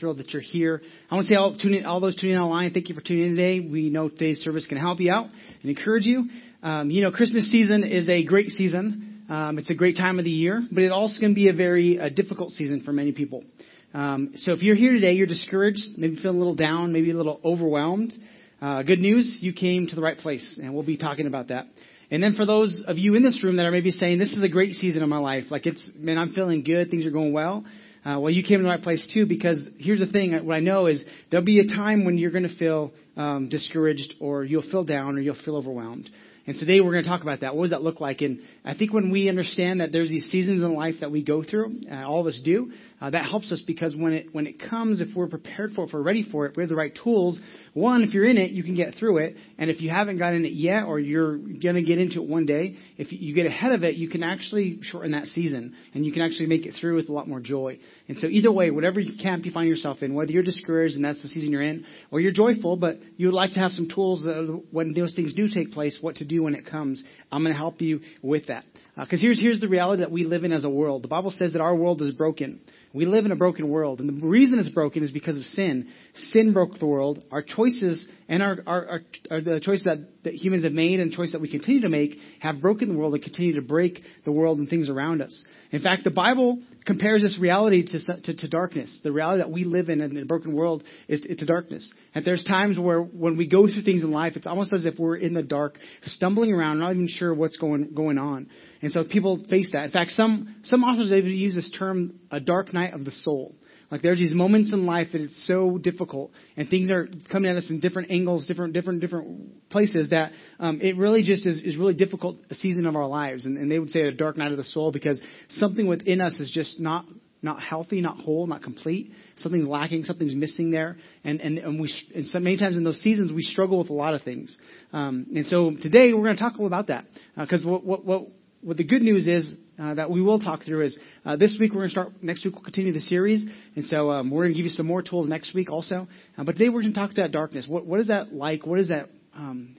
thrilled that you're here. I want to say all, in, all those tuning in online, thank you for tuning in today. We know today's service can help you out and encourage you. Um, you know, Christmas season is a great season. Um, it's a great time of the year, but it also can be a very difficult season for many people. Um, so if you're here today, you're discouraged, maybe feeling a little down, maybe a little overwhelmed. Uh, good news, you came to the right place, and we'll be talking about that. And then for those of you in this room that are maybe saying, this is a great season of my life, like it's, man, I'm feeling good, things are going well. Uh, well, you came to the right place too, because here's the thing, what I know is there'll be a time when you're going to feel um, discouraged, or you'll feel down, or you'll feel overwhelmed. And today we're going to talk about that. What does that look like? And I think when we understand that there's these seasons in life that we go through, uh, all of us do, uh, that helps us because when it when it comes, if we're prepared for it, if we're ready for it, we have the right tools. One, if you're in it, you can get through it, and if you haven't gotten in it yet, or you're to get into it one day, if you get ahead of it, you can actually shorten that season, and you can actually make it through with a lot more joy. And so, either way, whatever camp you find yourself in, whether you're discouraged and that's the season you're in, or you're joyful, but you would like to have some tools that when those things do take place, what to do when it comes. I'm going to help you with that. Because uh, here's here's the reality that we live in as a world. The Bible says that our world is broken. We live in a broken world, and the reason it's broken is because of sin. Sin broke the world. Our choices and our, our, our, our the choices that, that humans have made and choices that we continue to make have broken the world and continue to break the world and things around us. In fact, the Bible compares this reality to, to, to darkness. The reality that we live in in a broken world is to darkness. And there's times where when we go through things in life, it's almost as if we're in the dark, stumbling around, not even sure what's going going on. And so people face that. In fact, some some authors even use this term, a dark night of the soul. Like there's these moments in life that it's so difficult, and things are coming at us in different angles, different different different places that um, it really just is, is really difficult a season of our lives. And, and they would say a dark night of the soul because something within us is just not not healthy, not whole, not complete. Something's lacking, something's missing there. And, and, and we, and so many times in those seasons, we struggle with a lot of things. Um, and so today we're going to talk about that. Because uh, what, what, what, what the good news is uh, that we will talk through is uh, this week we're going to start, next week we'll continue the series. And so um, we're going to give you some more tools next week also. Uh, but today we're going to talk about darkness. What, what is that like? What is that, um,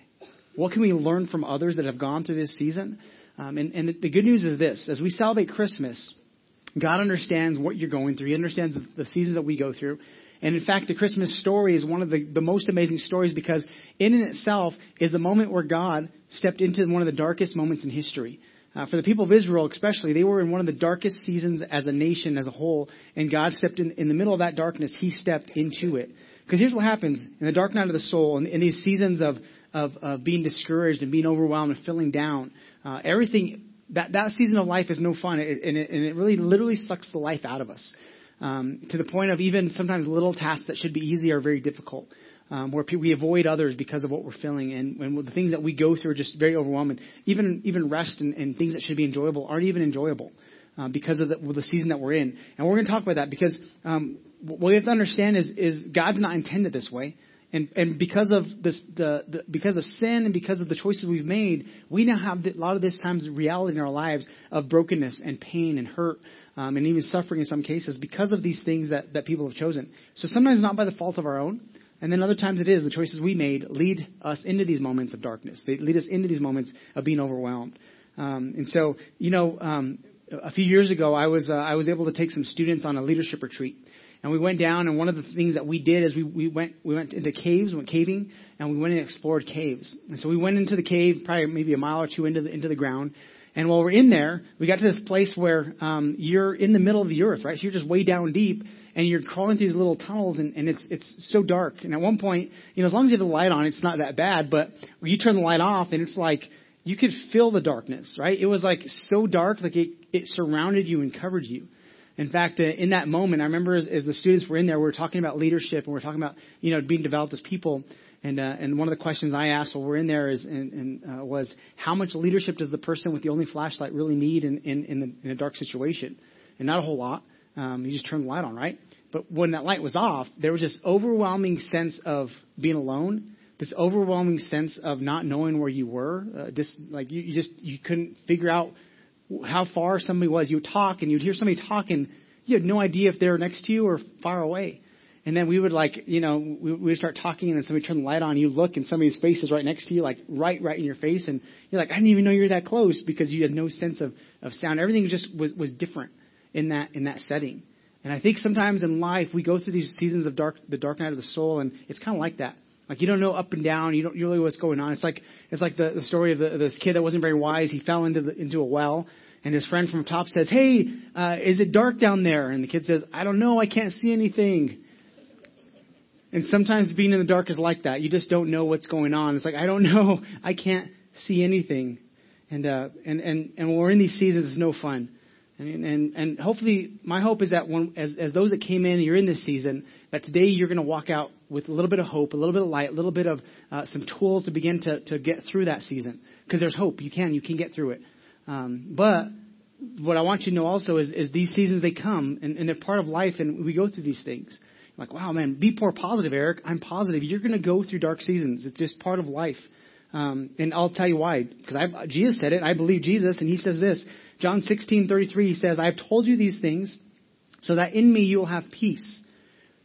what can we learn from others that have gone through this season? Um, and, and the good news is this, as we celebrate Christmas, God understands what you're going through. He understands the seasons that we go through. And in fact, the Christmas story is one of the, the most amazing stories because in and itself is the moment where God stepped into one of the darkest moments in history. Uh, for the people of Israel, especially, they were in one of the darkest seasons as a nation as a whole, and God stepped in, in the middle of that darkness, He stepped into it. Because here's what happens in the dark night of the soul, in, in these seasons of, of, of, being discouraged and being overwhelmed and feeling down, uh, everything, that, that season of life is no fun, it, and, it, and it really literally sucks the life out of us. Um, to the point of even sometimes little tasks that should be easy are very difficult um, where we avoid others because of what we're feeling, and, and the things that we go through are just very overwhelming. Even even rest and, and things that should be enjoyable aren't even enjoyable uh, because of the, well, the season that we're in. And we're going to talk about that because um, what we have to understand is is God's not intended this way. And, and because of this, the, the, because of sin and because of the choices we've made, we now have a lot of this times reality in our lives of brokenness and pain and hurt um, and even suffering in some cases because of these things that, that people have chosen. So sometimes it's not by the fault of our own, and then other times it is the choices we made lead us into these moments of darkness. They lead us into these moments of being overwhelmed. Um, and so, you know, um, a few years ago, I was uh, I was able to take some students on a leadership retreat, and we went down. And one of the things that we did is we, we went we went into caves, went caving, and we went and explored caves. And so we went into the cave, probably maybe a mile or two into the into the ground. And while we're in there, we got to this place where um, you're in the middle of the earth, right? So you're just way down deep, and you're crawling through these little tunnels, and, and it's it's so dark. And at one point, you know, as long as you have the light on, it's not that bad. But when you turn the light off, and it's like you could feel the darkness, right? It was like so dark, like it it surrounded you and covered you. In fact, uh, in that moment, I remember as, as the students were in there, we were talking about leadership, and we were talking about you know being developed as people. And uh, and one of the questions I asked while we're in there is and, and uh, was how much leadership does the person with the only flashlight really need in in in, the, in a dark situation? And not a whole lot. Um, you just turn the light on, right? But when that light was off, there was this overwhelming sense of being alone, this overwhelming sense of not knowing where you were. Uh, just like you, you just you couldn't figure out how far somebody was. You would talk and you'd hear somebody talking. You had no idea if they were next to you or far away. And then we would like, you know, we would start talking, and then somebody turn the light on. You look, and somebody's face is right next to you, like right, right in your face, and you're like, I didn't even know you were that close because you had no sense of of sound. Everything just was was different in that in that setting. And I think sometimes in life we go through these seasons of dark, the dark night of the soul, and it's kind of like that. Like you don't know up and down, you don't really what's going on. It's like it's like the, the story of the, this kid that wasn't very wise. He fell into the, into a well, and his friend from top says, "Hey, uh, is it dark down there?" And the kid says, "I don't know. I can't see anything." And sometimes being in the dark is like that. You just don't know what's going on. It's like I don't know. I can't see anything. And uh, and and and when we're in these seasons, it's no fun. And, and, and hopefully, my hope is that when, as, as those that came in, you're in this season, that today you're going to walk out with a little bit of hope, a little bit of light, a little bit of uh, some tools to begin to, to get through that season. Because there's hope. You can. You can get through it. Um, but what I want you to know also is, is these seasons, they come, and, and they're part of life, and we go through these things. Like, wow, man, be more positive, Eric. I'm positive. You're going to go through dark seasons. It's just part of life. Um, and I'll tell you why. Because Jesus said it. I believe Jesus, and he says this. John 16:33 he says, "I have told you these things so that in me you will have peace."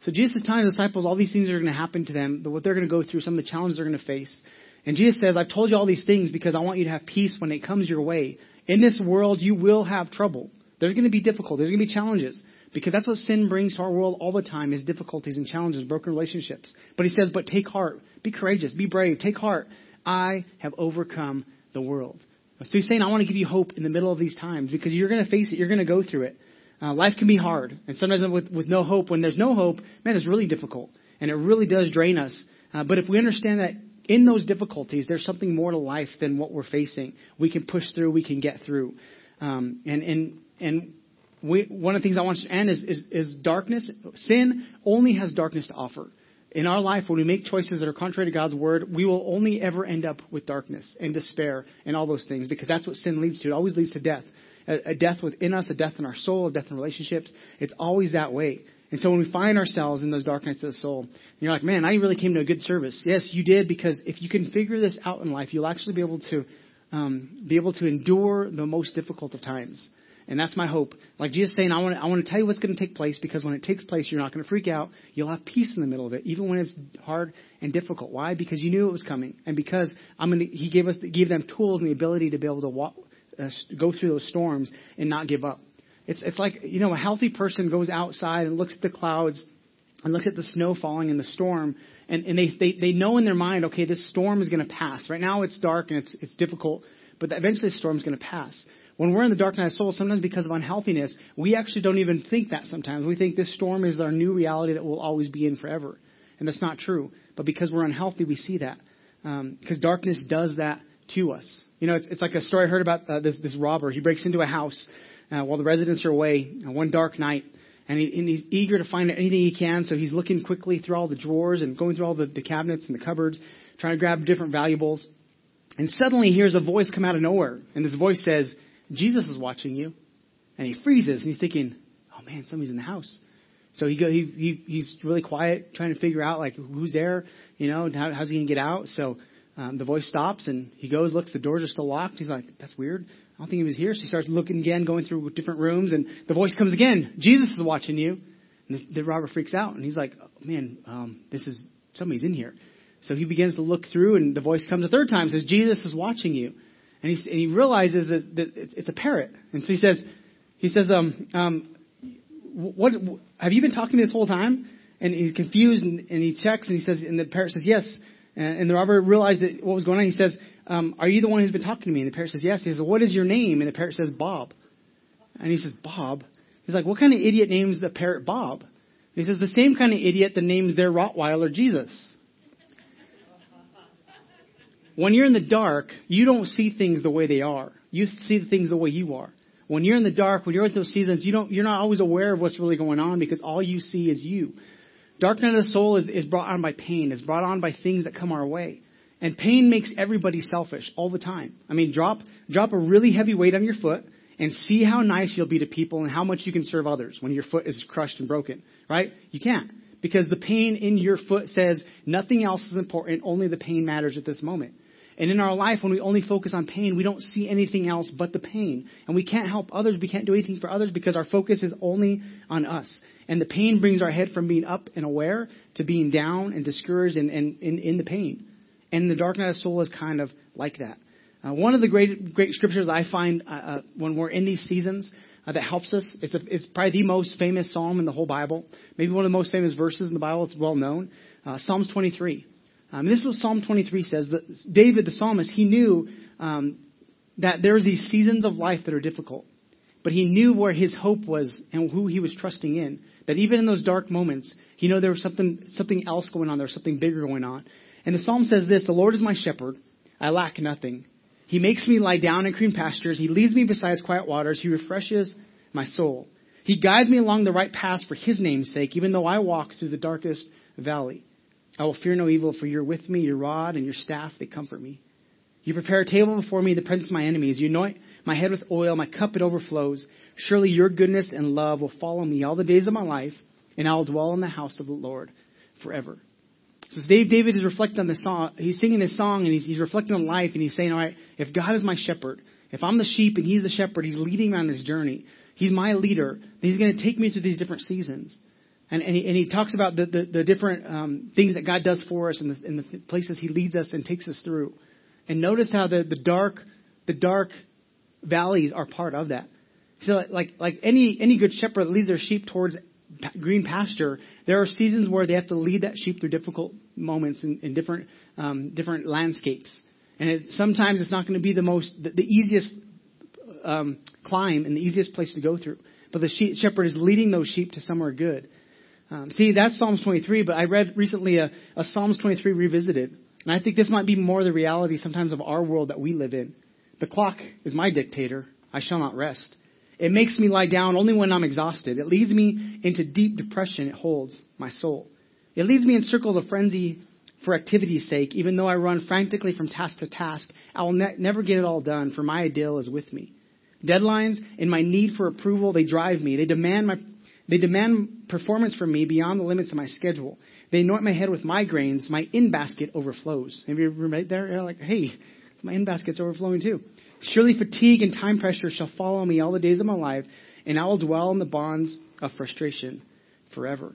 So Jesus is telling the disciples all these things are going to happen to them, what they're going to go through, some of the challenges they're going to face. And Jesus says, "I've told you all these things because I want you to have peace when it comes your way. In this world you will have trouble. There's going to be difficult. There's going to be challenges." Because that's what sin brings to our world all the time is difficulties and challenges, broken relationships. But he says, but take heart. Be courageous. Be brave. Take heart. I have overcome the world. So he's saying, I want to give you hope in the middle of these times because you're going to face it. You're going to go through it. Uh, life can be hard. And sometimes with, with no hope, when there's no hope, man, it's really difficult. And it really does drain us. Uh, but if we understand that in those difficulties, there's something more to life than what we're facing. We can push through. We can get through. Um, and and and we, one of the things I want to end is, is, is darkness. Sin only has darkness to offer in our life, when we make choices that are contrary to God's word, we will only ever end up with darkness and despair and all those things because that's what sin leads to. It always leads to death. A, a death within us, a death in our soul, a death in relationships. It's always that way. And so when we find ourselves in those dark nights of the soul, you're like, man, I really came to a good service. Yes, you did, because if you can figure this out in life, you'll actually be able to um, be able to endure the most difficult of times. And that's my hope. Like Jesus saying, I want to, I want to tell you what's going to take place because when it takes place, you're not going to freak out. You'll have peace in the middle of it, even when it's hard and difficult. Why? Because you knew it was coming, and because I'm going to, He gave us, gave them tools and the ability to be able to walk, uh, go through those storms and not give up. It's, it's like you know, a healthy person goes outside and looks at the clouds and looks at the snow falling in the storm, and, and they, they they know in their mind, okay, this storm is going to pass. Right now, it's dark and it's it's difficult, but eventually, the storm is going to pass. When we're in the dark night of soul, sometimes because of unhealthiness, we actually don't even think that sometimes. We think this storm is our new reality that we'll always be in forever. And that's not true. But because we're unhealthy, we see that. Because um, darkness does that to us. You know, it's, it's like a story I heard about uh, this, this robber. He breaks into a house uh, while the residents are away uh, one dark night. And, he, and he's eager to find anything he can, so he's looking quickly through all the drawers and going through all the, the cabinets and the cupboards, trying to grab different valuables. And suddenly he hears a voice come out of nowhere. And this voice says, Jesus is watching you. And he freezes and he's thinking, oh man, somebody's in the house. So he go, he, he he's really quiet, trying to figure out like who's there, you know, how, how's he gonna get out. So um, the voice stops and he goes, looks, the doors are still locked. He's like, that's weird. I don't think he was here. So he starts looking again, going through different rooms, and the voice comes again. Jesus is watching you. And the, the robber freaks out and he's like, oh, man, um, this is somebody's in here. So he begins to look through, and the voice comes a third time, says, Jesus is watching you. And he, and he realizes that, that it's a parrot. And so he says, he says, um, um, what, have you been talking this whole time? And he's confused and, and he checks and he says, and the parrot says, yes. And, and the robber realized that what was going on. He says, um, are you the one who's been talking to me? And the parrot says, yes. He says, what is your name? And the parrot says, Bob. And he says, Bob? He's like, what kind of idiot names the parrot Bob? And he says, the same kind of idiot that names their Rottweiler Jesus. When you're in the dark, you don't see things the way they are. You see the things the way you are. When you're in the dark, when you're in those seasons, you don't, you're not always aware of what's really going on because all you see is you. Darkness of the soul is, is brought on by pain, is brought on by things that come our way. And pain makes everybody selfish all the time. I mean, drop, drop a really heavy weight on your foot and see how nice you'll be to people and how much you can serve others when your foot is crushed and broken, right? You can't. Because the pain in your foot says nothing else is important, only the pain matters at this moment. And in our life, when we only focus on pain, we don't see anything else but the pain. And we can't help others. We can't do anything for others because our focus is only on us. And the pain brings our head from being up and aware to being down and discouraged and, and, and in the pain. And the dark night of soul is kind of like that. Uh, one of the great, great scriptures I find uh, uh, when we're in these seasons uh, that helps us. It's, a, it's probably the most famous psalm in the whole Bible. Maybe one of the most famous verses in the Bible. It's well known. Uh, Psalms 23. Um, this is what Psalm 23 says. That David, the psalmist, he knew um, that there's these seasons of life that are difficult. But he knew where his hope was and who he was trusting in. That even in those dark moments, he knew there was something, something else going on. There was something bigger going on. And the psalm says this, The Lord is my shepherd. I lack nothing. He makes me lie down in green pastures. He leads me beside quiet waters. He refreshes my soul. He guides me along the right path for his name's sake, even though I walk through the darkest valley. I will fear no evil, for you're with me, your rod and your staff, they comfort me. You prepare a table before me in the presence of my enemies. You anoint my head with oil, my cup it overflows. Surely your goodness and love will follow me all the days of my life, and I will dwell in the house of the Lord forever. So Dave, David is reflecting on the song. He's singing this song and he's, he's reflecting on life and he's saying, all right, if God is my shepherd, if I'm the sheep and he's the shepherd, he's leading me on this journey. He's my leader. He's going to take me through these different seasons. And, and, he, and he talks about the, the, the different um, things that God does for us and the, and the places he leads us and takes us through. And notice how the, the dark, the dark valleys are part of that. So like, like any, any good shepherd leads their sheep towards green pasture, there are seasons where they have to lead that sheep through difficult moments in, different um, different landscapes, and it, sometimes it's not going to be the most the, the easiest um, climb and the easiest place to go through. But the sheep, shepherd is leading those sheep to somewhere good. Um, see, that's Psalms 23, but I read recently a, a Psalms 23 revisited, and I think this might be more the reality sometimes of our world that we live in. The clock is my dictator; I shall not rest. It makes me lie down only when I'm exhausted. It leads me into deep depression. It holds my soul. It leads me in circles of frenzy for activity's sake. Even though I run frantically from task to task, I will ne- never get it all done, for my ideal is with me. Deadlines and my need for approval, they drive me. They demand my they demand performance from me beyond the limits of my schedule. They anoint my head with migraines. My in basket overflows. Have you ever made there? You're like, hey, my in basket's overflowing too. Surely fatigue and time pressure shall follow me all the days of my life, and I will dwell in the bonds of frustration forever.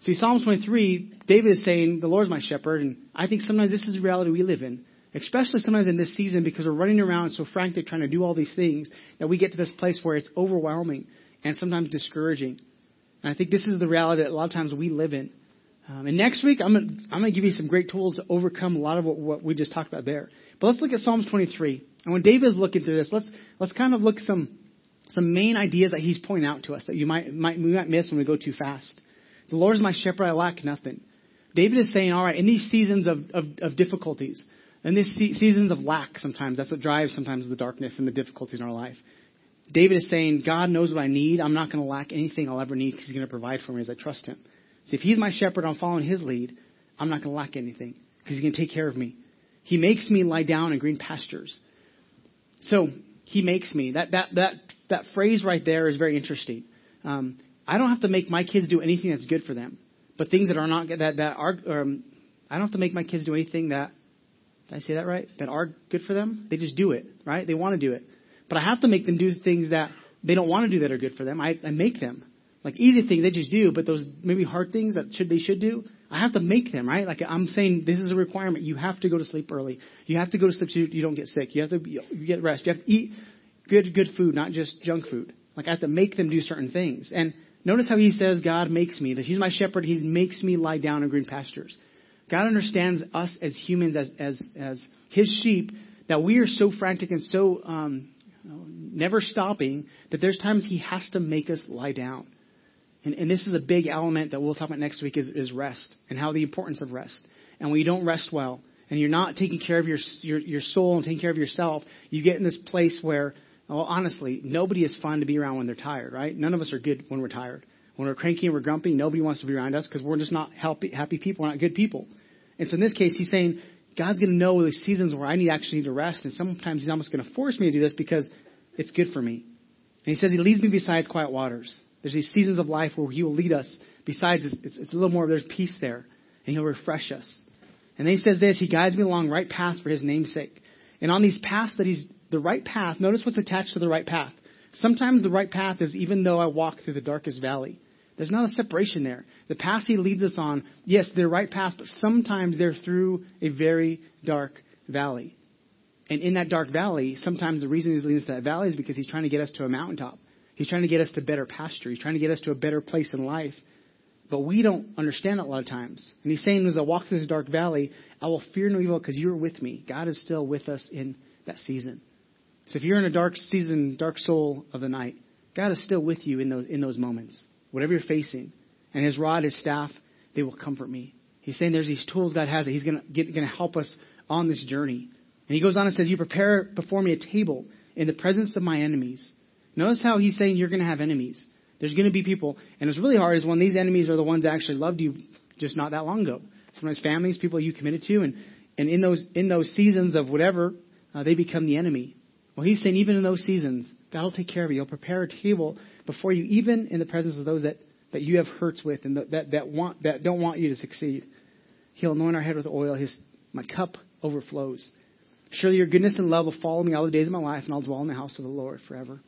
See, Psalms 23, David is saying, The Lord is my shepherd, and I think sometimes this is the reality we live in. Especially sometimes in this season because we're running around so frantic trying to do all these things that we get to this place where it's overwhelming and sometimes discouraging. And I think this is the reality that a lot of times we live in. Um, and next week, I'm going I'm to give you some great tools to overcome a lot of what, what we just talked about there. But let's look at Psalms 23. And when David is looking through this, let's let's kind of look some some main ideas that he's pointing out to us that you might might we might miss when we go too fast. The Lord is my shepherd; I lack nothing. David is saying, all right, in these seasons of of, of difficulties, in these seasons of lack, sometimes that's what drives sometimes the darkness and the difficulties in our life. David is saying, God knows what I need. I'm not going to lack anything I'll ever need because He's going to provide for me as I trust Him. See, if He's my shepherd, I'm following His lead. I'm not going to lack anything because He's going to take care of me. He makes me lie down in green pastures. So he makes me. That that that that phrase right there is very interesting. Um, I don't have to make my kids do anything that's good for them, but things that are not that that are. Um, I don't have to make my kids do anything that. Did I say that right? That are good for them. They just do it, right? They want to do it, but I have to make them do things that they don't want to do that are good for them. I, I make them. Like easy things they just do, but those maybe hard things that should they should do, I have to make them, right? Like I'm saying this is a requirement. You have to go to sleep early. You have to go to sleep so you don't get sick. You have to you get rest. You have to eat good good food, not just junk food. Like I have to make them do certain things. And notice how he says God makes me. That he's my shepherd, he makes me lie down in green pastures. God understands us as humans as as as his sheep that we are so frantic and so um, never stopping that there's times he has to make us lie down. And, and this is a big element that we'll talk about next week is, is rest and how the importance of rest. And when you don't rest well and you're not taking care of your, your, your soul and taking care of yourself, you get in this place where, well, honestly, nobody is fun to be around when they're tired, right? None of us are good when we're tired. When we're cranky and we're grumpy, nobody wants to be around us because we're just not happy, happy people. We're not good people. And so in this case, he's saying, God's going to know the seasons where I need actually need to rest, and sometimes He's almost going to force me to do this because it's good for me. And He says He leads me beside quiet waters. There's these seasons of life where He will lead us. Besides, it's, it's, it's a little more, there's peace there, and He'll refresh us. And then He says this He guides me along right paths for His name's sake. And on these paths that He's, the right path, notice what's attached to the right path. Sometimes the right path is even though I walk through the darkest valley. There's not a separation there. The path he leads us on, yes, they're right paths, but sometimes they're through a very dark valley. And in that dark valley, sometimes the reason he's leading us to that valley is because he's trying to get us to a mountaintop. He's trying to get us to better pasture. He's trying to get us to a better place in life. But we don't understand it a lot of times. And he's saying, as I walk through this dark valley, I will fear no evil because you're with me. God is still with us in that season. So if you're in a dark season, dark soul of the night, God is still with you in those, in those moments, whatever you're facing. And his rod, his staff, they will comfort me. He's saying there's these tools God has that he's going to help us on this journey. And he goes on and says, You prepare before me a table in the presence of my enemies. Notice how he's saying you're going to have enemies. There's going to be people. And what's really hard is when these enemies are the ones that actually loved you just not that long ago. Sometimes families, people you committed to, and, and in those in those seasons of whatever, uh, they become the enemy. Well, he's saying even in those seasons, God will take care of you. He'll prepare a table before you, even in the presence of those that, that you have hurts with and that, that, want that don't want you to succeed. He'll anoint our head with oil. His my cup overflows. Surely your goodness and love will follow me all the days of my life, and I'll dwell in the house of the Lord forever.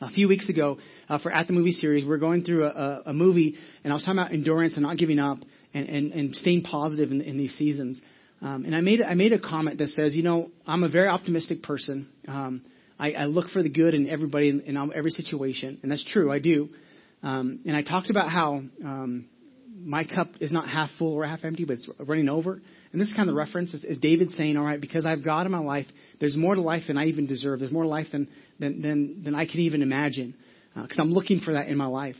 A few weeks ago, uh, for At the Movie series, we we're going through a, a, movie, and I was talking about endurance and not giving up and, and, and staying positive in, in these seasons. Um, and I made I made a comment that says, you know, I'm a very optimistic person. Um, I, I look for the good in everybody in, in every situation, and that's true. I do. Um, and I talked about how um, my cup is not half full or half empty, but it's running over. And this is kind of reference is, is David saying, all right, because I've God in my life, there's more to life than I even deserve. There's more to life than than than, than I can even imagine, because uh, I'm looking for that in my life.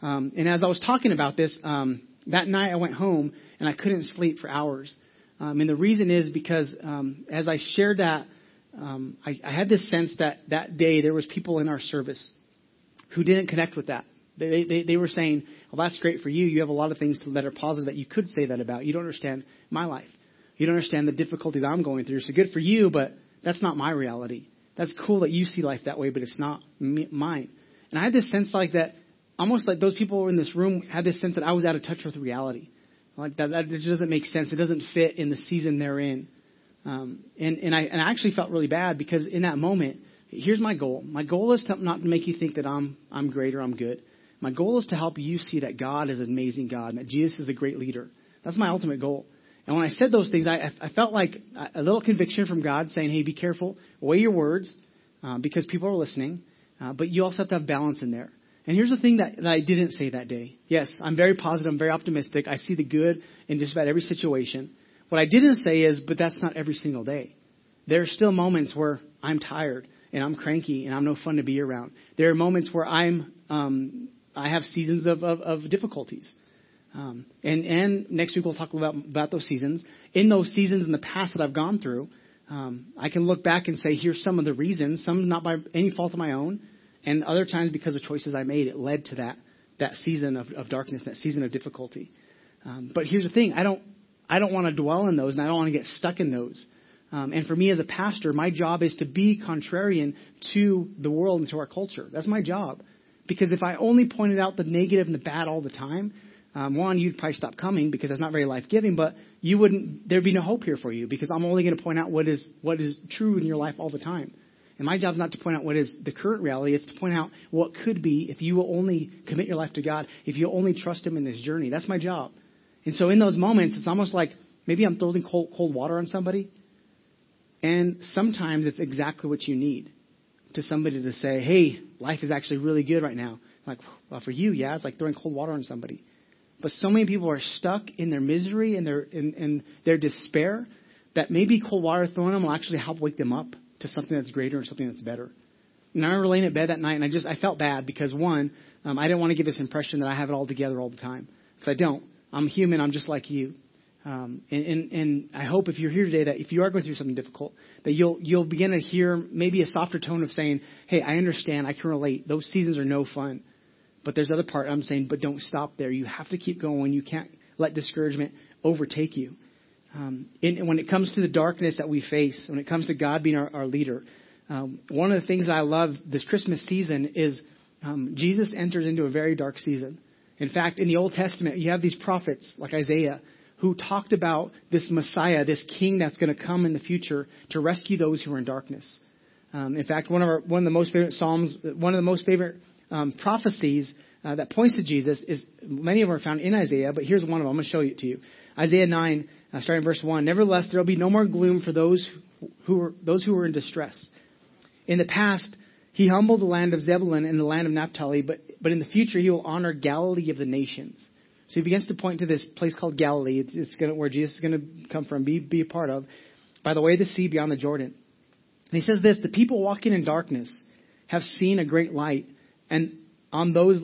Um, and as I was talking about this um, that night, I went home and I couldn't sleep for hours. Um, and the reason is because um, as I shared that, um, I, I had this sense that that day there was people in our service who didn't connect with that. They, they, they were saying, well, that's great for you. You have a lot of things that are positive that you could say that about. You don't understand my life. You don't understand the difficulties I'm going through. So good for you, but that's not my reality. That's cool that you see life that way, but it's not me, mine. And I had this sense like that, almost like those people in this room had this sense that I was out of touch with reality. Like that, that just doesn't make sense. It doesn't fit in the season they're in. Um, and, and, I, and I actually felt really bad because in that moment, here's my goal. My goal is to not to make you think that I'm, I'm great or I'm good. My goal is to help you see that God is an amazing God and that Jesus is a great leader. That's my ultimate goal. And when I said those things, I, I felt like a little conviction from God saying, hey, be careful, weigh your words, uh, because people are listening, uh, but you also have to have balance in there. And here's the thing that, that I didn't say that day. Yes, I'm very positive. I'm very optimistic. I see the good in just about every situation. What I didn't say is, but that's not every single day. There are still moments where I'm tired and I'm cranky and I'm no fun to be around. There are moments where I'm, um, I have seasons of, of, of difficulties. Um, and, and next week we'll talk about, about those seasons. In those seasons in the past that I've gone through, um, I can look back and say, here's some of the reasons, some not by any fault of my own, and other times, because of choices I made, it led to that, that season of, of darkness, that season of difficulty. Um, but here's the thing I don't, I don't want to dwell in those, and I don't want to get stuck in those. Um, and for me as a pastor, my job is to be contrarian to the world and to our culture. That's my job. Because if I only pointed out the negative and the bad all the time, um, one, you'd probably stop coming because that's not very life giving, but you wouldn't, there'd be no hope here for you because I'm only going to point out what is, what is true in your life all the time. And my job is not to point out what is the current reality, it's to point out what could be if you will only commit your life to God, if you only trust Him in this journey. That's my job. And so in those moments, it's almost like maybe I'm throwing cold, cold water on somebody. And sometimes it's exactly what you need to somebody to say, hey, life is actually really good right now. Like, well, for you, yeah, it's like throwing cold water on somebody. But so many people are stuck in their misery and their, in, in their despair that maybe cold water thrown them will actually help wake them up to something that's greater and something that's better. And I remember laying in bed that night, and I just I felt bad because one, um, I didn't want to give this impression that I have it all together all the time because I don't. I'm human. I'm just like you. Um, and, and, and I hope if you're here today that if you are going through something difficult, that you'll you'll begin to hear maybe a softer tone of saying, "Hey, I understand. I can relate. Those seasons are no fun." But there's other part I'm saying, but don't stop there. You have to keep going. You can't let discouragement overtake you. Um, in, when it comes to the darkness that we face, when it comes to God being our, our leader, um, one of the things I love this Christmas season is um, Jesus enters into a very dark season. In fact, in the Old Testament, you have these prophets like Isaiah who talked about this Messiah, this King that's going to come in the future to rescue those who are in darkness. Um, in fact, one of our, one of the most favorite psalms, one of the most favorite um, prophecies uh, that points to Jesus is many of them are found in Isaiah, but here's one of them. I'm going to show it to you. Isaiah 9, uh, starting verse 1. Nevertheless, there will be no more gloom for those who are, those who are in distress. In the past, He humbled the land of Zebulun and the land of Naphtali, but, but in the future he will honor Galilee of the nations. So he begins to point to this place called Galilee. It's, it's gonna, where Jesus is going to come from, be, be a part of, by the way the sea beyond the Jordan. And he says this, the people walking in darkness have seen a great light, and on those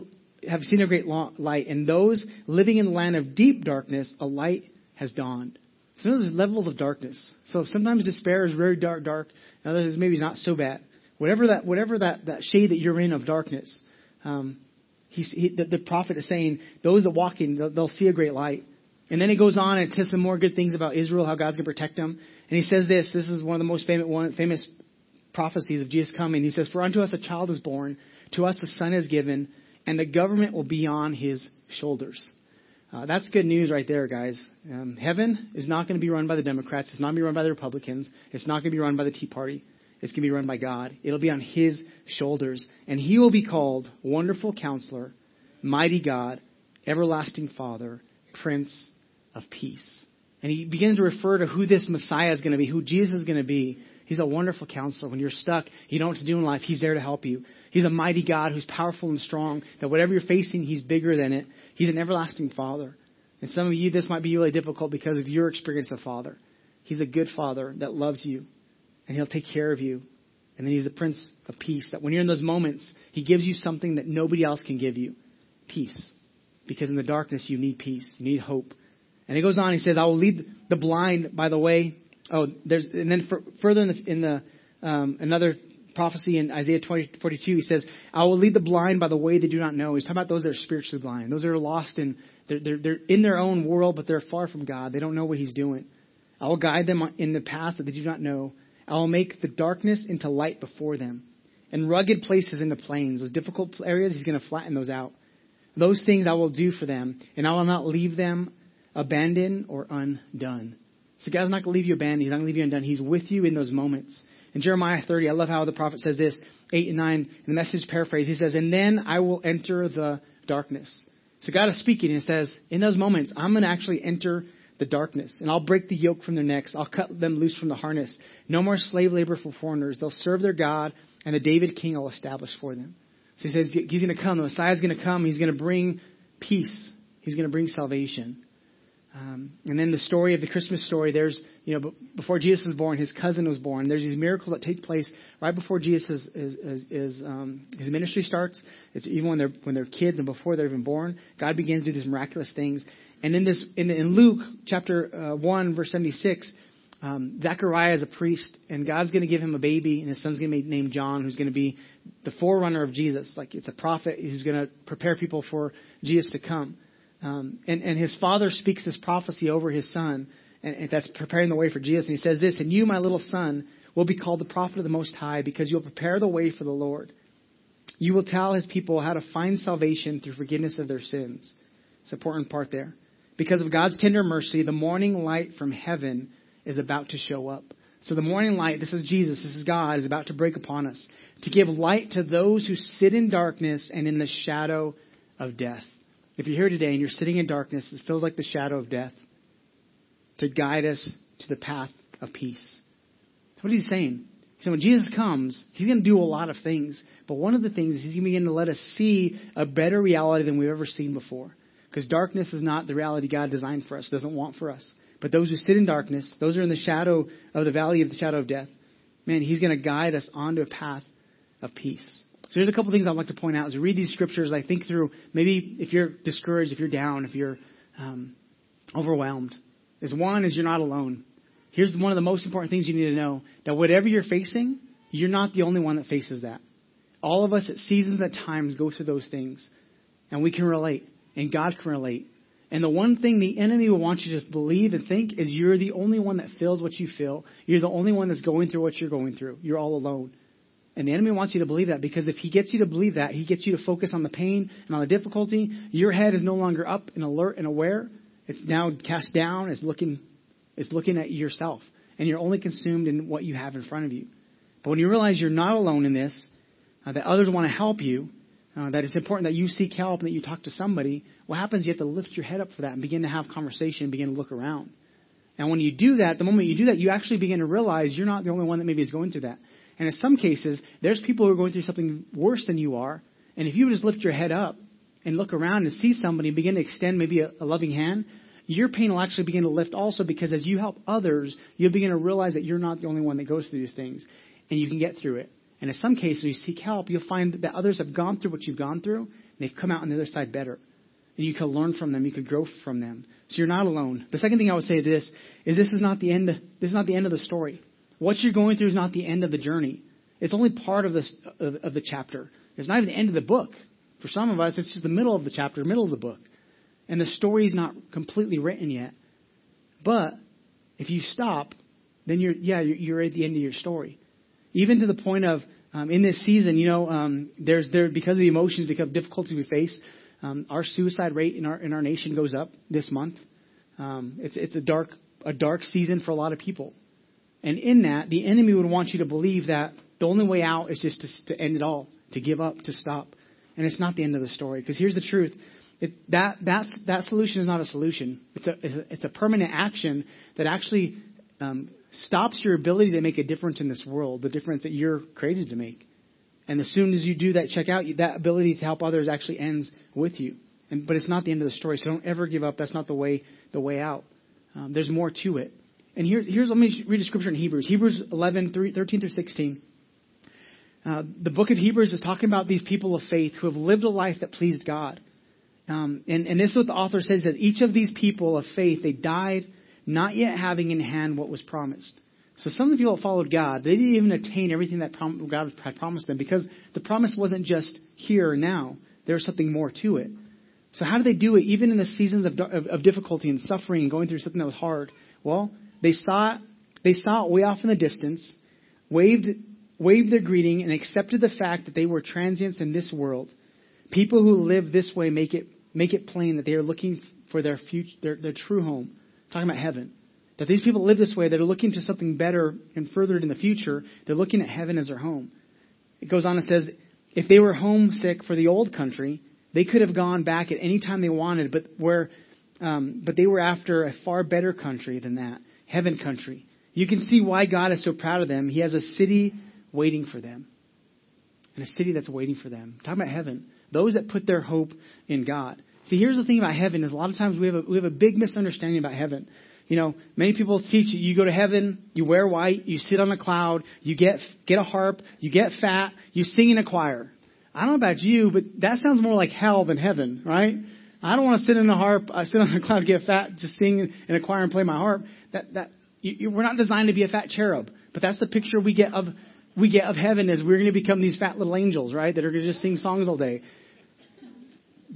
have seen a great light, and those living in the land of deep darkness, a light has dawned. So there's levels of darkness. So sometimes despair is very dark, dark. And others maybe it's not so bad. Whatever that, whatever that, that shade that you're in of darkness, um, he's, he, the, the prophet is saying those that walk in, they'll, they'll see a great light. And then he goes on and says some more good things about Israel, how God's going to protect them. And he says this. This is one of the most famous, one, famous prophecies of Jesus coming. He says, "For unto us a child is born, to us the son is given, and the government will be on his shoulders." Uh, that's good news right there, guys. Um, heaven is not going to be run by the Democrats. It's not going to be run by the Republicans. It's not going to be run by the Tea Party. It's going to be run by God. It'll be on His shoulders. And He will be called Wonderful Counselor, Mighty God, Everlasting Father, Prince of Peace. And He begins to refer to who this Messiah is going to be, who Jesus is going to be. He's a wonderful counselor. When you're stuck, you don't know what to do in life, He's there to help you. He's a mighty God who's powerful and strong, that whatever you're facing, He's bigger than it. He's an everlasting Father. And some of you, this might be really difficult because of your experience of Father. He's a good Father that loves you, and He'll take care of you. And then He's the Prince of Peace, that when you're in those moments, He gives you something that nobody else can give you peace. Because in the darkness, you need peace, you need hope. And He goes on, He says, I will lead the blind by the way Oh, there's and then for, further in the, in the um, another prophecy in Isaiah 20, 42, he says, "I will lead the blind by the way they do not know." He's talking about those that are spiritually blind, those that are lost in they're, they're, they're in their own world, but they're far from God. They don't know what He's doing. I will guide them in the path that they do not know. I will make the darkness into light before them, and rugged places into plains. Those difficult areas, He's going to flatten those out. Those things I will do for them, and I will not leave them abandoned or undone. So God's not going to leave you abandoned. He's not going to leave you undone. He's with you in those moments. In Jeremiah 30, I love how the prophet says this, 8 and 9, in the message paraphrase, he says, And then I will enter the darkness. So God is speaking and says, In those moments, I'm going to actually enter the darkness, and I'll break the yoke from their necks. I'll cut them loose from the harness. No more slave labor for foreigners. They'll serve their God, and the David King I'll establish for them. So he says, He's going to come. The Messiah's going to come. He's going to bring peace. He's going to bring salvation. Um, and then the story of the Christmas story, there's, you know, before Jesus was born, his cousin was born. There's these miracles that take place right before Jesus is, is, is um, his ministry starts. It's even when they're when they're kids and before they're even born. God begins to do these miraculous things. And in this, in, in Luke chapter uh, one, verse seventy six, um, Zechariah is a priest, and God's going to give him a baby, and his son's going to be named John, who's going to be the forerunner of Jesus. Like it's a prophet who's going to prepare people for Jesus to come. Um, and, and his father speaks this prophecy over his son, and, and that's preparing the way for Jesus. And he says this, And you, my little son, will be called the prophet of the Most High, because you'll prepare the way for the Lord. You will tell his people how to find salvation through forgiveness of their sins. It's an important part there. Because of God's tender mercy, the morning light from heaven is about to show up. So the morning light, this is Jesus, this is God, is about to break upon us to give light to those who sit in darkness and in the shadow of death. If you're here today and you're sitting in darkness, it feels like the shadow of death, to guide us to the path of peace. That's what he's saying. So when Jesus comes, he's going to do a lot of things. But one of the things is he's going to begin to let us see a better reality than we've ever seen before. Because darkness is not the reality God designed for us, doesn't want for us. But those who sit in darkness, those are in the shadow of the valley of the shadow of death, man, he's going to guide us onto a path of peace. So there's a couple things I'd like to point out as we read these scriptures. I think through maybe if you're discouraged, if you're down, if you're um, overwhelmed, is one is you're not alone. Here's one of the most important things you need to know: that whatever you're facing, you're not the only one that faces that. All of us at seasons, at times, go through those things, and we can relate, and God can relate. And the one thing the enemy will want you to believe and think is you're the only one that feels what you feel. You're the only one that's going through what you're going through. You're all alone. And the enemy wants you to believe that because if he gets you to believe that, he gets you to focus on the pain and on the difficulty. Your head is no longer up and alert and aware. It's now cast down. It's looking, it's looking at yourself. And you're only consumed in what you have in front of you. But when you realize you're not alone in this, uh, that others want to help you, uh, that it's important that you seek help and that you talk to somebody, what happens? You have to lift your head up for that and begin to have conversation and begin to look around. And when you do that, the moment you do that, you actually begin to realize you're not the only one that maybe is going through that. And in some cases, there's people who are going through something worse than you are. And if you just lift your head up and look around and see somebody and begin to extend maybe a, a loving hand, your pain will actually begin to lift also because as you help others, you'll begin to realize that you're not the only one that goes through these things and you can get through it. And in some cases, you seek help, you'll find that others have gone through what you've gone through and they've come out on the other side better. And you can learn from them, you can grow from them. So you're not alone. The second thing I would say to this is this is not the end this is not the end of the story. What you're going through is not the end of the journey. It's only part of, this, of, of the chapter. It's not even the end of the book. For some of us, it's just the middle of the chapter, middle of the book. And the story's not completely written yet. But if you stop, then you're, yeah, you're, you're at the end of your story. Even to the point of, um, in this season, you know, um, there's there because of the emotions, because of difficulties we face, um, our suicide rate in our in our nation goes up this month. Um, it's it's a dark a dark season for a lot of people, and in that, the enemy would want you to believe that the only way out is just to, to end it all, to give up, to stop, and it's not the end of the story. Because here's the truth: it, that that's, that solution is not a solution. It's a it's a, it's a permanent action that actually um, stops your ability to make a difference in this world, the difference that you're created to make. And as soon as you do that, check out that ability to help others actually ends with you. And, but it's not the end of the story. So don't ever give up. That's not the way the way out. Um, there's more to it. And here, here's let me read a scripture in Hebrews. Hebrews 11, 3, 13 through 16. Uh, the book of Hebrews is talking about these people of faith who have lived a life that pleased God. Um, and, and this is what the author says that each of these people of faith, they died not yet having in hand what was promised. So some of the people that followed God, they didn't even attain everything that God had promised them because the promise wasn't just here and now. There was something more to it. So how did they do it, even in the seasons of, of, of difficulty and suffering and going through something that was hard? Well, they saw it, they saw it way off in the distance, waved, waved their greeting, and accepted the fact that they were transients in this world. People who live this way make it make it plain that they are looking for their future, their, their true home. Talking about heaven. That these people live this way, they're looking to something better and further in the future. They're looking at heaven as their home. It goes on and says, if they were homesick for the old country, they could have gone back at any time they wanted, but where, um, but they were after a far better country than that, heaven country. You can see why God is so proud of them. He has a city waiting for them, and a city that's waiting for them. Talking about heaven, those that put their hope in God. See, here's the thing about heaven: is a lot of times we have a, we have a big misunderstanding about heaven. You know, many people teach you, you go to heaven, you wear white, you sit on a cloud, you get, get a harp, you get fat, you sing in a choir. I don't know about you, but that sounds more like hell than heaven, right? I don't want to sit in a harp, I sit on a cloud, get fat, just sing in a choir and play my harp. That, that, you, you, we're not designed to be a fat cherub, but that's the picture we get of, we get of heaven is we're going to become these fat little angels, right? That are going to just sing songs all day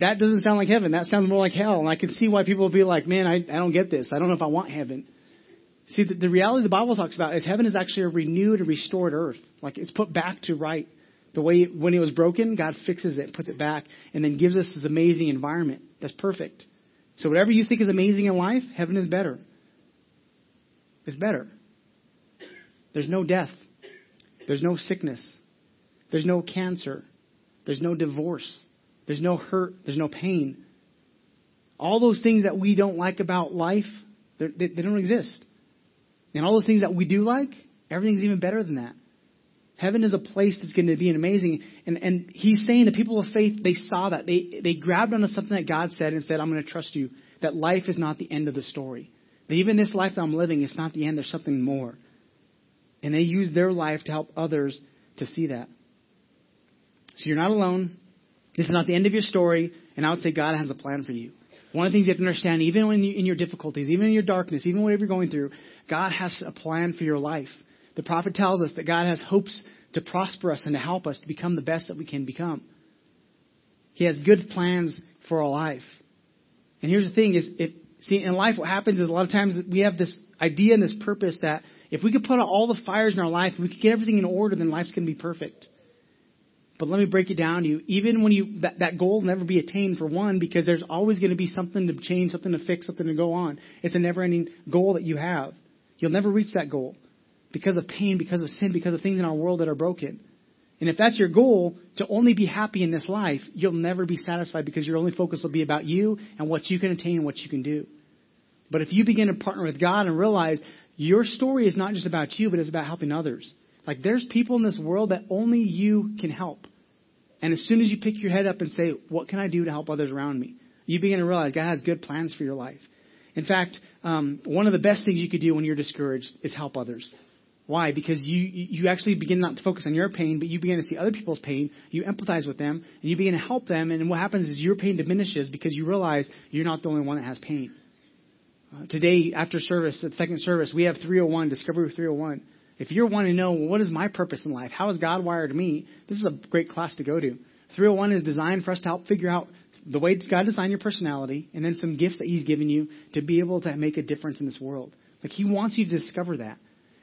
that doesn't sound like heaven. That sounds more like hell. And I can see why people will be like, man, I, I don't get this. I don't know if I want heaven. See, the, the reality the Bible talks about is heaven is actually a renewed and restored earth. Like it's put back to right. The way when it was broken, God fixes it, puts it back, and then gives us this amazing environment that's perfect. So whatever you think is amazing in life, heaven is better. It's better. There's no death. There's no sickness. There's no cancer. There's no divorce. There's no hurt. There's no pain. All those things that we don't like about life, they, they don't exist. And all those things that we do like, everything's even better than that. Heaven is a place that's going to be amazing. And, and he's saying the people of faith, they saw that. They, they grabbed onto something that God said and said, I'm going to trust you. That life is not the end of the story. That even this life that I'm living, it's not the end. There's something more. And they use their life to help others to see that. So you're not alone. This is not the end of your story, and I would say God has a plan for you. One of the things you have to understand, even when you, in your difficulties, even in your darkness, even whatever you're going through, God has a plan for your life. The prophet tells us that God has hopes to prosper us and to help us to become the best that we can become. He has good plans for our life. And here's the thing: is if see in life, what happens is a lot of times we have this idea and this purpose that if we could put out all the fires in our life, if we could get everything in order, then life's going to be perfect. But let me break it down to you. Even when you that, that goal will never be attained for one, because there's always going to be something to change, something to fix, something to go on. It's a never-ending goal that you have. You'll never reach that goal because of pain, because of sin, because of things in our world that are broken. And if that's your goal to only be happy in this life, you'll never be satisfied because your only focus will be about you and what you can attain and what you can do. But if you begin to partner with God and realize your story is not just about you, but it's about helping others. Like there's people in this world that only you can help. And as soon as you pick your head up and say, what can I do to help others around me? You begin to realize God has good plans for your life. In fact, um, one of the best things you could do when you're discouraged is help others. Why? Because you, you actually begin not to focus on your pain, but you begin to see other people's pain. You empathize with them, and you begin to help them. And what happens is your pain diminishes because you realize you're not the only one that has pain. Uh, today, after service, at second service, we have 301, Discovery 301. If you're wanting to know, what is my purpose in life? How has God wired me? This is a great class to go to. 301 is designed for us to help figure out the way God designed your personality and then some gifts that He's given you to be able to make a difference in this world. Like He wants you to discover that.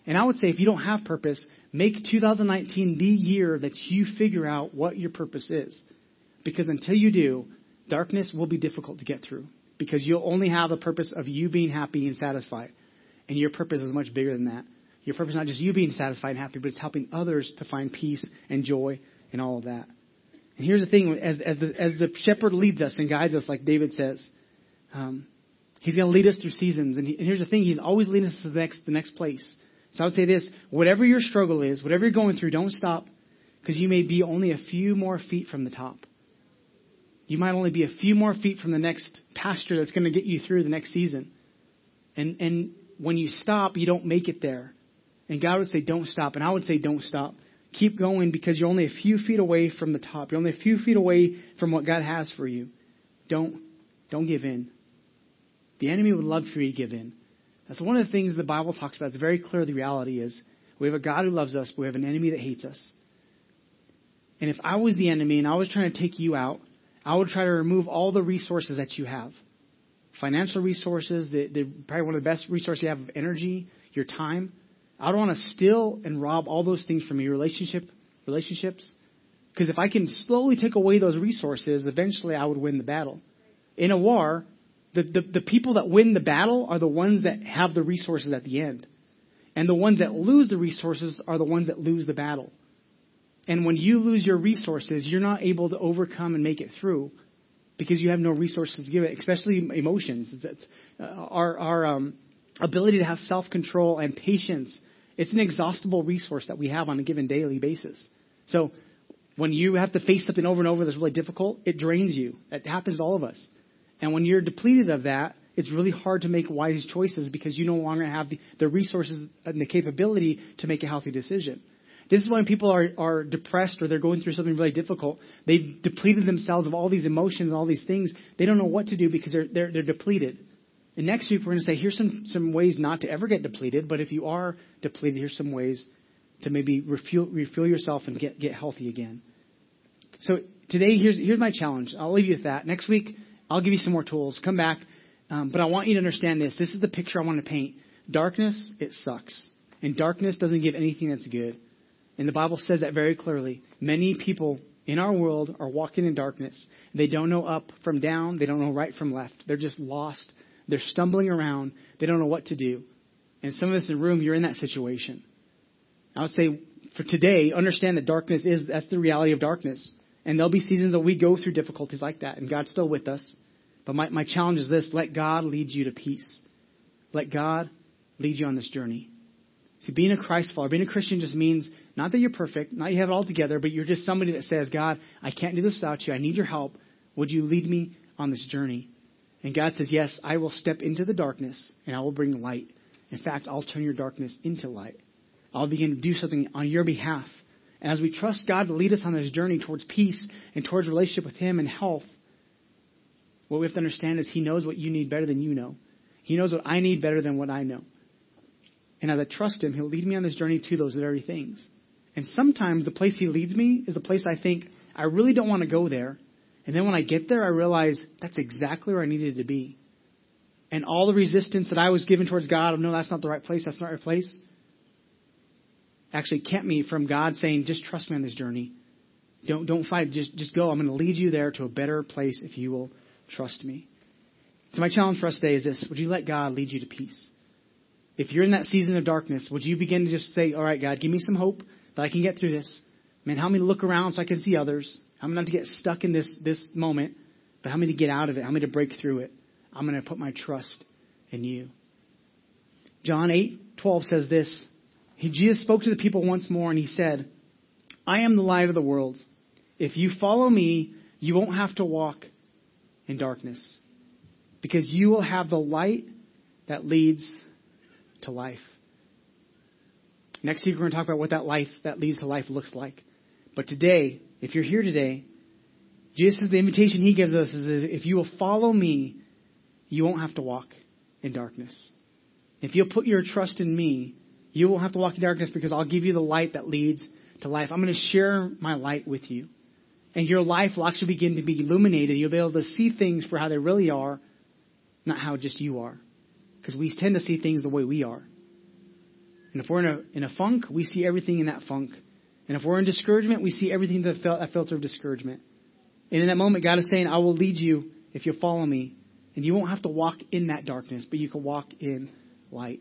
And I would say if you don't have purpose, make 2019 the year that you figure out what your purpose is. Because until you do, darkness will be difficult to get through. Because you'll only have a purpose of you being happy and satisfied. And your purpose is much bigger than that. Your purpose is not just you being satisfied and happy, but it's helping others to find peace and joy and all of that. And here's the thing, as, as, the, as the shepherd leads us and guides us, like David says, um, he's going to lead us through seasons. And, he, and here's the thing, he's always leading us to the next, the next place. So I would say this whatever your struggle is, whatever you're going through, don't stop because you may be only a few more feet from the top. You might only be a few more feet from the next pasture that's going to get you through the next season. And, and when you stop, you don't make it there. And God would say, don't stop. And I would say, don't stop. Keep going because you're only a few feet away from the top. You're only a few feet away from what God has for you. Don't, don't give in. The enemy would love for you to give in. That's one of the things the Bible talks about. It's very clear the reality is we have a God who loves us, but we have an enemy that hates us. And if I was the enemy and I was trying to take you out, I would try to remove all the resources that you have. Financial resources, the, the, probably one of the best resources you have of energy, your time. I don't want to steal and rob all those things from your relationship, relationships. Because if I can slowly take away those resources, eventually I would win the battle. In a war, the, the, the people that win the battle are the ones that have the resources at the end. And the ones that lose the resources are the ones that lose the battle. And when you lose your resources, you're not able to overcome and make it through because you have no resources to give it, especially emotions. It's, it's, uh, our our um, ability to have self control and patience. It's an exhaustible resource that we have on a given daily basis. So when you have to face something over and over that's really difficult, it drains you. It happens to all of us. And when you're depleted of that, it's really hard to make wise choices because you no longer have the, the resources and the capability to make a healthy decision. This is when people are, are depressed or they're going through something really difficult. They've depleted themselves of all these emotions and all these things. They don't know what to do because they're, they're, they're depleted. And next week we're going to say, here's some, some ways not to ever get depleted, but if you are depleted, here's some ways to maybe refuel, refuel yourself and get, get healthy again. So today, here's, here's my challenge. I'll leave you with that. Next week, I'll give you some more tools. Come back. Um, but I want you to understand this. This is the picture I want to paint. Darkness, it sucks. And darkness doesn't give anything that's good. And the Bible says that very clearly. Many people in our world are walking in darkness. They don't know up from down. They don't know right from left. They're just lost. They're stumbling around. They don't know what to do. And some of us in the room, you're in that situation. I would say for today, understand that darkness is, that's the reality of darkness. And there'll be seasons that we go through difficulties like that, and God's still with us. But my, my challenge is this let God lead you to peace. Let God lead you on this journey. See, being a Christ follower, being a Christian just means not that you're perfect, not you have it all together, but you're just somebody that says, God, I can't do this without you. I need your help. Would you lead me on this journey? And God says, Yes, I will step into the darkness and I will bring light. In fact, I'll turn your darkness into light. I'll begin to do something on your behalf. And as we trust God to lead us on this journey towards peace and towards relationship with Him and health, what we have to understand is He knows what you need better than you know. He knows what I need better than what I know. And as I trust Him, He'll lead me on this journey to those very things. And sometimes the place He leads me is the place I think I really don't want to go there. And then when I get there, I realize that's exactly where I needed to be. And all the resistance that I was given towards God of, no, that's not the right place, that's not the right place, actually kept me from God saying, just trust me on this journey. Don't, don't fight. Just, just go. I'm going to lead you there to a better place if you will trust me. So my challenge for us today is this. Would you let God lead you to peace? If you're in that season of darkness, would you begin to just say, all right, God, give me some hope that I can get through this? Man, help me look around so I can see others. Me not to get stuck in this, this moment, but help me to get out of it. Help me to break through it. I'm going to put my trust in you. John 8, 12 says this. He, Jesus spoke to the people once more and he said, I am the light of the world. If you follow me, you won't have to walk in darkness because you will have the light that leads to life. Next week, we're going to talk about what that life that leads to life looks like. But today, if you're here today, Jesus, the invitation he gives us is if you will follow me, you won't have to walk in darkness. If you'll put your trust in me, you won't have to walk in darkness because I'll give you the light that leads to life. I'm going to share my light with you. And your life will actually begin to be illuminated. You'll be able to see things for how they really are, not how just you are. Because we tend to see things the way we are. And if we're in a, in a funk, we see everything in that funk. And if we're in discouragement, we see everything through that filter of discouragement. And in that moment, God is saying, I will lead you if you follow me. And you won't have to walk in that darkness, but you can walk in light.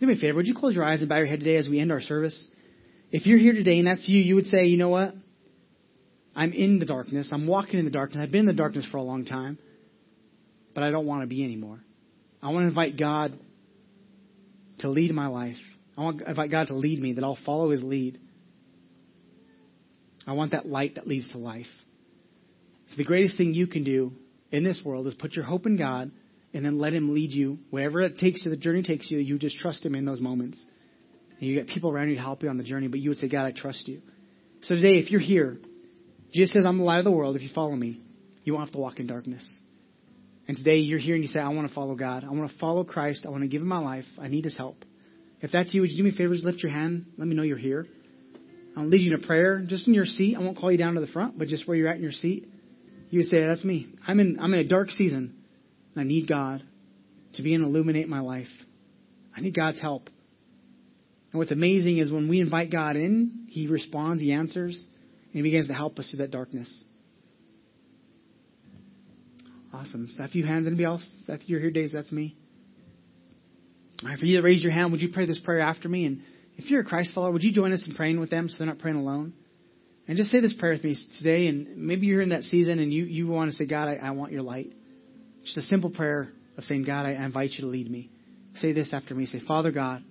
Do me a favor. Would you close your eyes and bow your head today as we end our service? If you're here today and that's you, you would say, you know what? I'm in the darkness. I'm walking in the darkness. I've been in the darkness for a long time, but I don't want to be anymore. I want to invite God to lead my life. I want God to lead me, that I'll follow His lead. I want that light that leads to life. So the greatest thing you can do in this world is put your hope in God and then let Him lead you. Wherever it takes you, the journey takes you, you just trust Him in those moments. And you get people around you to help you on the journey, but you would say, God, I trust you. So today, if you're here, Jesus says, I'm the light of the world. If you follow me, you won't have to walk in darkness. And today you're here and you say, I want to follow God. I want to follow Christ. I want to give him my life. I need his help. If that's you, would you do me a favor? Just lift your hand. Let me know you're here. I'll lead you in a prayer just in your seat. I won't call you down to the front, but just where you're at in your seat. You would say, That's me. I'm in, I'm in a dark season. And I need God to be and illuminate my life. I need God's help. And what's amazing is when we invite God in, He responds, He answers, and He begins to help us through that darkness. Awesome. So a few hands. Anybody else? If you're here days, that's me. Right, for you to raise your hand, would you pray this prayer after me? And if you're a Christ follower, would you join us in praying with them so they're not praying alone? And just say this prayer with me today. And maybe you're in that season and you, you want to say, God, I, I want your light. Just a simple prayer of saying, God, I invite you to lead me. Say this after me. Say, Father God,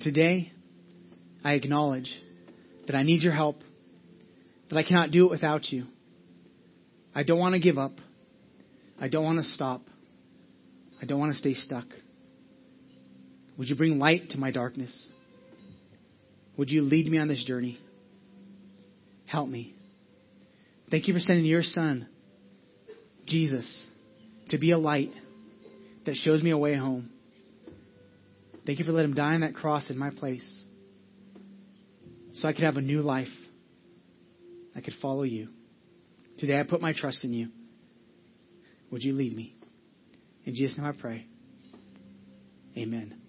today I acknowledge that I need your help, that I cannot do it without you. I don't want to give up. I don't want to stop. I don't want to stay stuck. Would you bring light to my darkness? Would you lead me on this journey? Help me. Thank you for sending your son, Jesus, to be a light that shows me a way home. Thank you for letting him die on that cross in my place so I could have a new life. I could follow you. Today I put my trust in you. Would you lead me? In Jesus' name I pray. Amen.